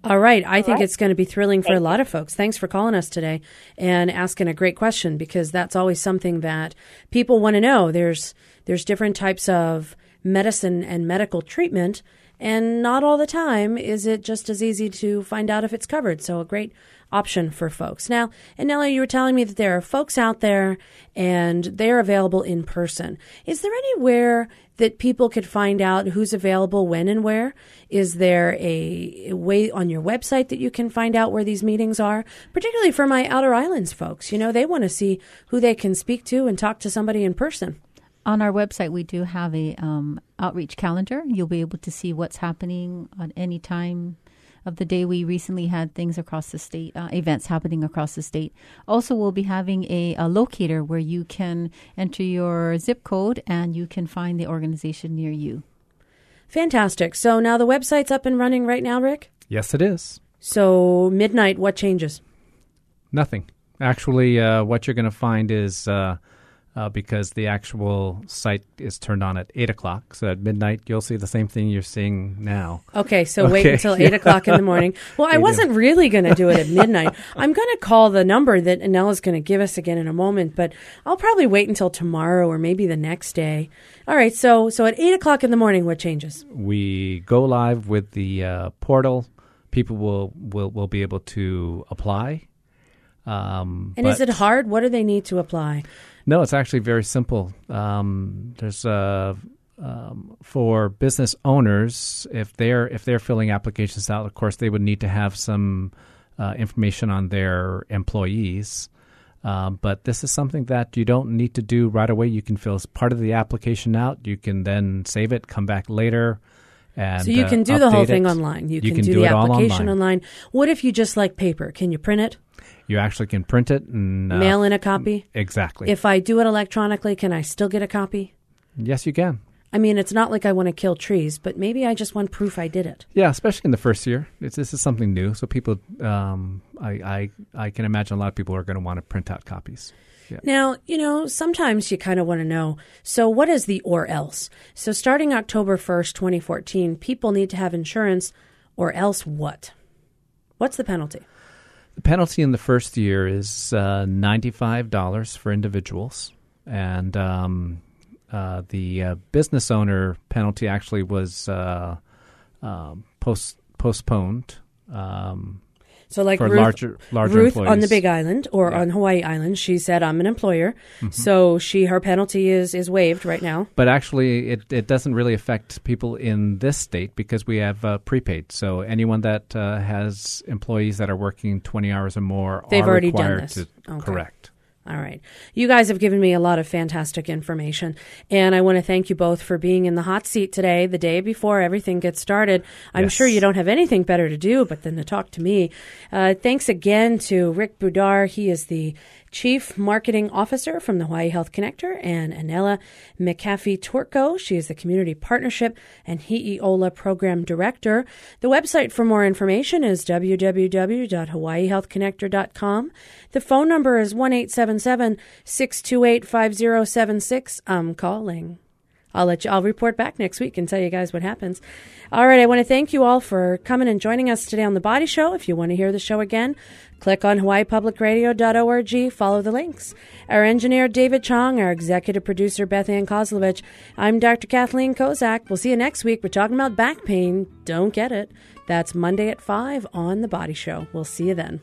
All right. I All think right. it's going to be thrilling for Thank a lot of folks. Thanks for calling us today and asking a great question because that's always something that people want to know. There's there's different types of medicine and medical treatment and not all the time is it just as easy to find out if it's covered. So a great option for folks. Now, Anela, you were telling me that there are folks out there and they're available in person. Is there anywhere that people could find out who's available when and where? Is there a way on your website that you can find out where these meetings are? Particularly for my Outer Islands folks. You know, they want to see who they can speak to and talk to somebody in person. On our website, we do have a um, outreach calendar. You'll be able to see what's happening at any time of the day. We recently had things across the state, uh, events happening across the state. Also, we'll be having a, a locator where you can enter your zip code and you can find the organization near you. Fantastic. So now the website's up and running right now, Rick? Yes, it is. So midnight, what changes? Nothing. Actually, uh, what you're going to find is uh, uh, because the actual site is turned on at 8 o'clock. So at midnight, you'll see the same thing you're seeing now. Okay, so wait until eight [LAUGHS] o'clock in the morning. Well, I wasn't really going to do it at midnight. I'm going to call the number that Anela's going to give us again in a moment, but I'll probably wait until tomorrow or maybe the next day. All right, so so at eight o'clock in the morning, what changes? We go live with the uh, portal. People will, will, will be able to apply. Um, And is it hard? What do they need to apply? No, it's actually very simple. Um, there's uh, um, for business owners if they're if they're filling applications out, of course they would need to have some uh, information on their employees. Um, but this is something that you don't need to do right away. You can fill as part of the application out. You can then save it, come back later, and so you uh, can do the whole update thing it. online. You, You can, do, the it application online. online. What if you just like paper? Can you print it? You actually can print it and uh, Mail in a copy? Exactly. If I do it electronically, can I still get a copy? yes, you can. I mean, it's not like I want to kill trees, but maybe I just want proof I did it. Yeah, especially in the first year, it's, this is something new. So people, um, I, I, I can imagine a lot of people are going to want to print out copies. Yeah. Now, you know, sometimes you kind of want to know so, what is the or else? So, starting October 1st, 2014, people need to have insurance or else what? What's the penalty? The penalty in the first year is uh, ninety-five dollars for individuals, and um, uh, the uh, business owner penalty actually was uh, um post postponed. Um, So, like for Ruth, larger larger Ruth employees. on the Big Island or on Hawaii Island, she said, "I'm an employer," Mhm. so she her penalty is is waived right now. But actually, it, it doesn't really affect people in this state because we have uh, prepaid. So anyone that uh, has employees that are working 20 hours or more They've already done this. to Okay. correct. All right. You guys have given me a lot of fantastic information, and I want to thank you both for being in the hot seat today, the day before everything gets started. I'm Yes. sure you don't have anything better to do but than to talk to me. Uh, thanks again to Rick Budar. He is the Chief Marketing Officer from the Hawaii Health Connector, and Anela McAfee Torco. She is the Community Partnership and Hi'iola Program Director. The website for more information is www.hawaiihealthconnector.com. The phone number is 1 628 5076. I'm calling. I'll let you, I'll report back next week and tell you guys what happens. All right. I want to thank you all for coming and joining us today on The Body Show. If you want to hear the show again, click on hawaiipublicradio.org, follow the links. Our engineer, David Chong, our executive producer, Beth Ann Kozlovich. I'm Dr. Kathleen Kozak. We'll see you next week. We're talking about back pain. Don't get it. That's Monday at 5 on The Body Show. We'll see you then.